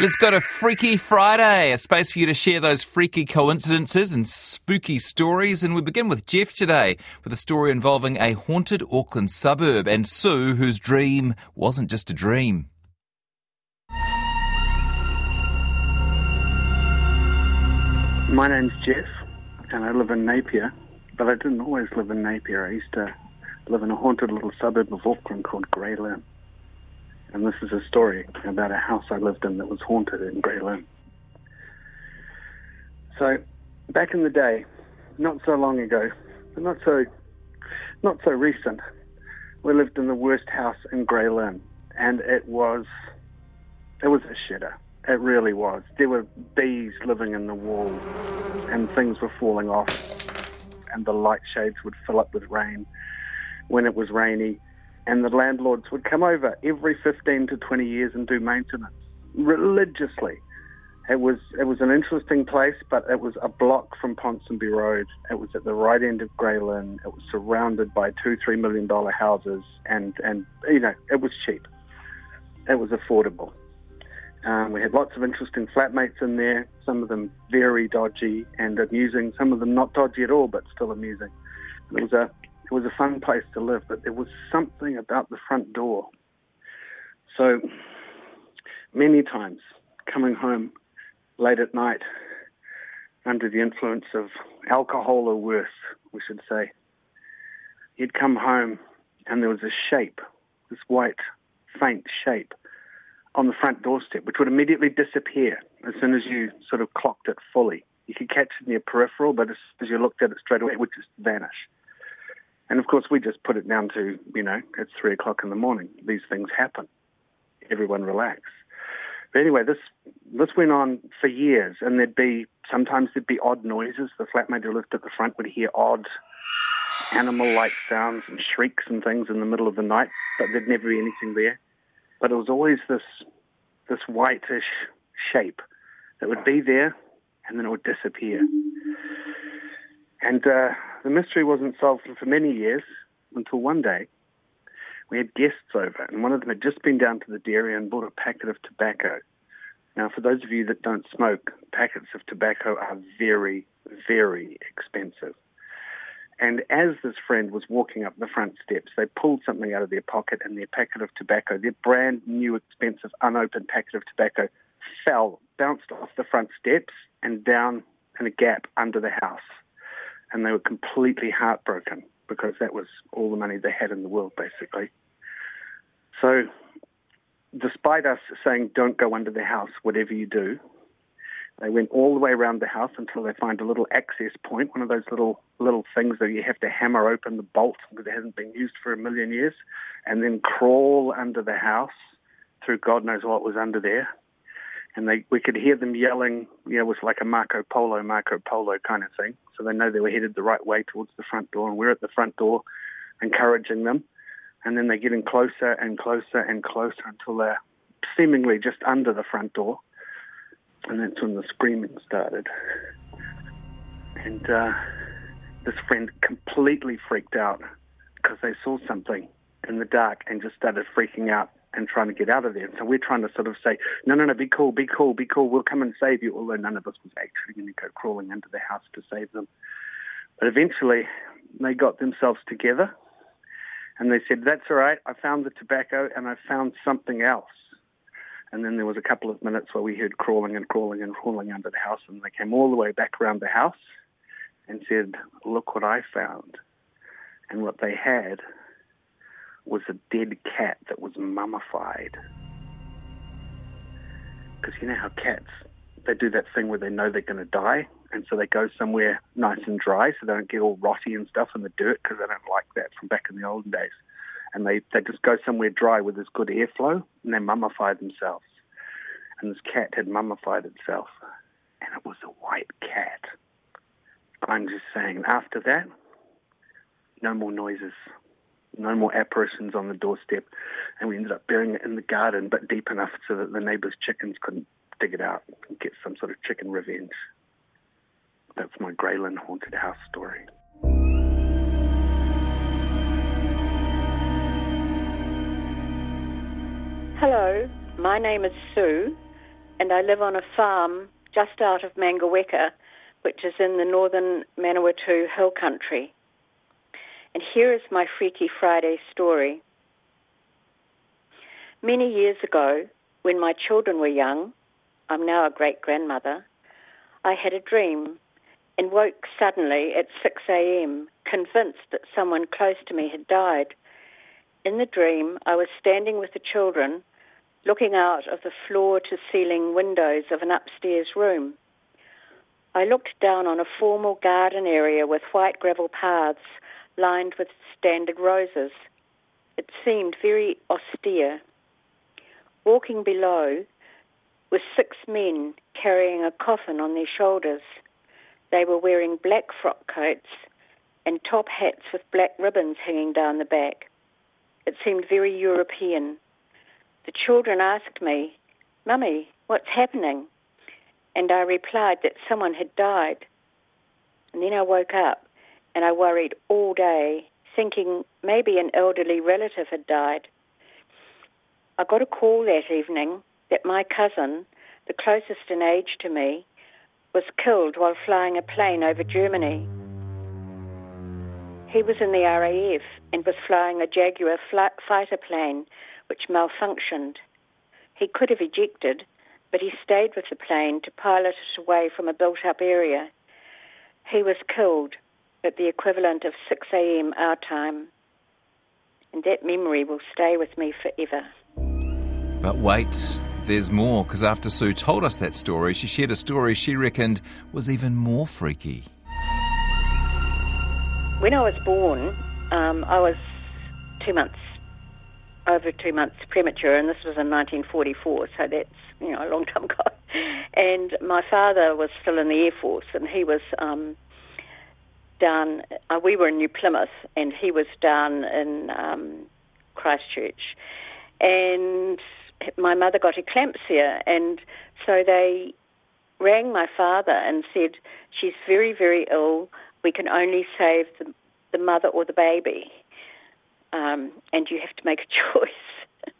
Let's go to Freaky Friday, a space for you to share those freaky coincidences and spooky stories. And we begin with Geoff today with a story involving a haunted Auckland suburb and Sue, whose dream wasn't just a dream. My name's Geoff, and I live in Napier, but I didn't always live in Napier. I used to live in a haunted little suburb of Auckland called Grey Lynn. And this is a story about a house I lived in that was haunted in Grey Lynn. So, back in the day, not so long ago, but not so, not so recent, we lived in the worst house in Grey Lynn, and it was, it was a shitter. It really was. There were bees living in the walls, and things were falling off, and the light shades would fill up with rain when it was rainy and the landlords would come over every 15 to 20 years and do maintenance religiously. It was it was an interesting place, but it was a block from Ponsonby Road. It was at the right end of Grey Lynn. It was surrounded by two three million dollar houses, and and you know it was cheap. It was affordable. Um, we had lots of interesting flatmates in there. Some of them very dodgy and amusing. Some of them not dodgy at all, but still amusing. It was a it was a fun place to live, but there was something about the front door. So many times coming home late at night under the influence of alcohol or worse, we should say, you'd come home and there was a shape, this white, faint shape on the front doorstep, which would immediately disappear as soon as you sort of clocked it fully. You could catch it in your peripheral, but as, as you looked at it straight away, it would just vanish. And of course, we just put it down to, you know, it's three o'clock in the morning. These things happen. Everyone relax. But anyway, this this went on for years, and there'd be sometimes there'd be odd noises. The flatmate who lived at the front would hear odd animal-like sounds and shrieks and things in the middle of the night, but there'd never be anything there. But it was always this this whitish shape that would be there, and then it would disappear. And uh, the mystery wasn't solved for many years until one day we had guests over, and one of them had just been down to the dairy and bought a packet of tobacco. Now, for those of you that don't smoke, packets of tobacco are very, very expensive. And as this friend was walking up the front steps, they pulled something out of their pocket and their packet of tobacco, their brand new, expensive, unopened packet of tobacco, fell, bounced off the front steps and down in a gap under the house and they were completely heartbroken because that was all the money they had in the world, basically. So, despite us saying, don't go under the house, whatever you do, they went all the way around the house until they find a little access point, one of those little little things that you have to hammer open the bolt because it hasn't been used for a million years, and then crawl under the house through God knows what was under there. And they, we could hear them yelling, you know, it was like a Marco Polo, Marco Polo kind of thing so they know they were headed the right way towards the front door, and we're at the front door encouraging them. And then they're getting closer and closer and closer until they're seemingly just under the front door. And that's when the screaming started. And uh, this friend completely freaked out because they saw something in the dark and just started freaking out and trying to get out of there. And so we're trying to sort of say, no, no, no, be cool, be cool, be cool. We'll come and save you. Although none of us was actually going to go crawling into the house to save them. But eventually, they got themselves together, and they said, "That's all right. I found the tobacco, and I found something else." And then there was a couple of minutes where we heard crawling and crawling and crawling under the house, and they came all the way back around the house and said, "Look what I found." And what they had was a dead cat that was mummified. Because you know how cats, they do that thing where they know they're going to die, and so they go somewhere nice and dry so they don't get all rotty and stuff in the dirt because they don't like that from back in the olden days. And they, they just go somewhere dry where there's good airflow and they mummify themselves. And this cat had mummified itself, and it was a white cat. I'm just saying, after that, no more noises no more apparitions on the doorstep, and we ended up burying it in the garden, but deep enough so that the neighbours' chickens couldn't dig it out and get some sort of chicken revenge. That's my Grey Lynn haunted house story. Hello, my name is Sue, and I live on a farm just out of Mangaweka, which is in the northern Manawatu hill country. And here is my Freaky Friday story. Many years ago, when my children were young, I'm now a great grandmother, I had a dream and woke suddenly at 6 a.m., convinced that someone close to me had died. In the dream, I was standing with the children, looking out of the floor to ceiling windows of an upstairs room. I looked down on a formal garden area with white gravel paths lined with standard roses. It seemed very austere. Walking below were six men carrying a coffin on their shoulders. They were wearing black frock coats and top hats with black ribbons hanging down the back. It seemed very European. The children asked me, Mummy, what's happening? And I replied that someone had died. And then I woke up and I worried all day, thinking maybe an elderly relative had died. I got a call that evening that my cousin, the closest in age to me, was killed while flying a plane over Germany. He was in the RAF and was flying a Jaguar fighter plane which malfunctioned. He could have ejected, but he stayed with the plane to pilot it away from a built up area. He was killed at the equivalent of 6 a.m. our time. And that memory will stay with me forever. But wait, there's more, because after Sue told us that story, she shared a story she reckoned was even more freaky. When I was born, um, I was two months, over two months premature, and this was in 1944, so that's you know a long time ago. And my father was still in the Air Force, and he was um, down. Uh, we were in New Plymouth, and he was down in um, Christchurch, and my mother got eclampsia, and so they rang my father and said, She's very, very ill. We can only save the, the mother or the baby, um, and you have to make a choice.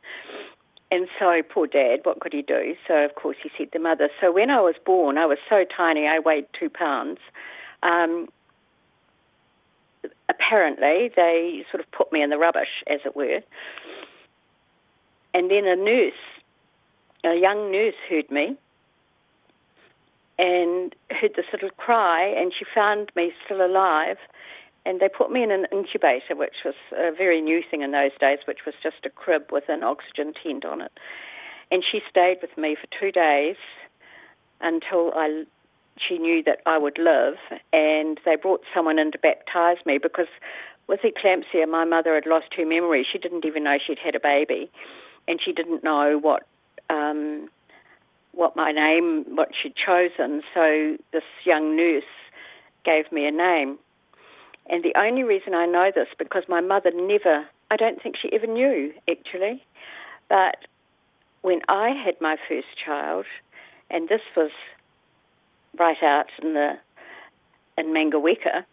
and so, poor dad, what could he do? So, of course, he said the mother. So, when I was born, I was so tiny, I weighed two pounds. Um, apparently, they sort of put me in the rubbish, as it were. And then a nurse, a young nurse, heard me and heard this little cry, and she found me still alive. And they put me in an incubator, which was a very new thing in those days, which was just a crib with an oxygen tent on it. And she stayed with me for two days until I, she knew that I would live. And they brought someone in to baptize me because with eclampsia, my mother had lost her memory. She didn't even know she'd had a baby and she didn't know what um, what my name, what she'd chosen. So this young nurse gave me a name, and the only reason I know this because my mother never, I don't think she ever knew actually, but when I had my first child, and this was right out in the in Mangaweka,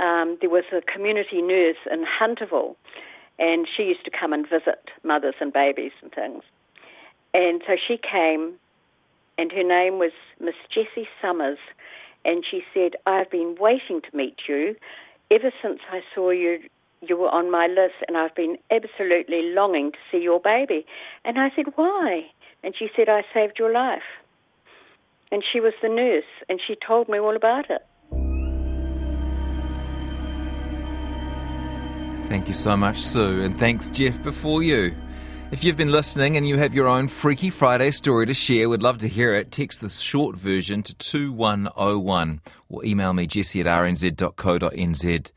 um, there was a community nurse in Hunterville and she used to come and visit mothers and babies and things. And so she came, and her name was Miss Jessie Summers, and she said, I've been waiting to meet you ever since I saw you. You were on my list, and I've been absolutely longing to see your baby. And I said, Why? And she said, I saved your life. And she was the nurse, and she told me all about it. Thank you so much, Sue, and thanks, Geoff, before you. If you've been listening and you have your own Freaky Friday story to share, we'd love to hear it. Text the short version to 2101 or email me jesse at rnz.co.nz.